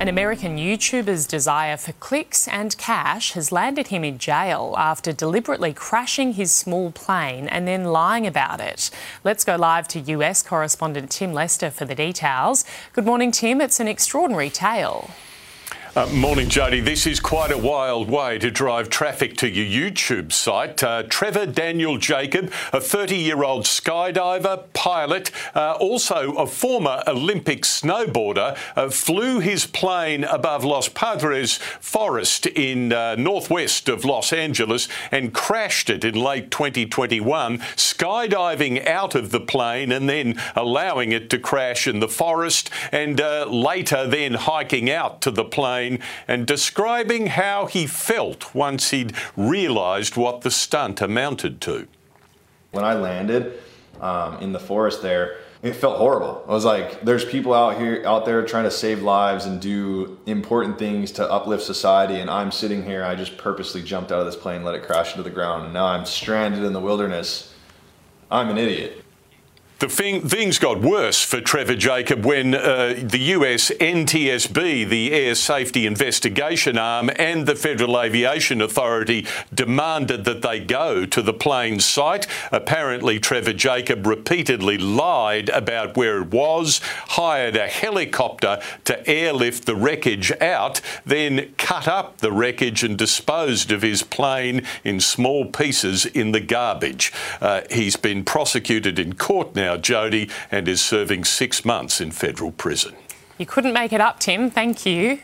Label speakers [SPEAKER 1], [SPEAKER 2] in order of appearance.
[SPEAKER 1] An American YouTuber's desire for clicks and cash has landed him in jail after deliberately crashing his small plane and then lying about it. Let's go live to US correspondent Tim Lester for the details. Good morning, Tim. It's an extraordinary tale.
[SPEAKER 2] Uh, morning, Jody. This is quite a wild way to drive traffic to your YouTube site. Uh, Trevor Daniel Jacob, a 30 year old skydiver, pilot, uh, also a former Olympic snowboarder, uh, flew his plane above Los Padres Forest in uh, northwest of Los Angeles and crashed it in late 2021, skydiving out of the plane and then allowing it to crash in the forest and uh, later then hiking out to the plane plane and describing how he felt once he'd realised what the stunt amounted to.
[SPEAKER 3] When I landed um, in the forest there, it felt horrible. I was like, there's people out here, out there trying to save lives and do important things to uplift society, and I'm sitting here. I just purposely jumped out of this plane, let it crash into the ground, and now I'm stranded in the wilderness. I'm an idiot.
[SPEAKER 2] The thing, things got worse for Trevor Jacob when uh, the US NTSB, the Air Safety Investigation Arm, and the Federal Aviation Authority demanded that they go to the plane site. Apparently, Trevor Jacob repeatedly lied about where it was, hired a helicopter to airlift the wreckage out, then cut up the wreckage and disposed of his plane in small pieces in the garbage. Uh, he's been prosecuted in court now now, Jody, and is serving six months in federal prison.
[SPEAKER 1] You couldn't make it up, Tim. Thank you.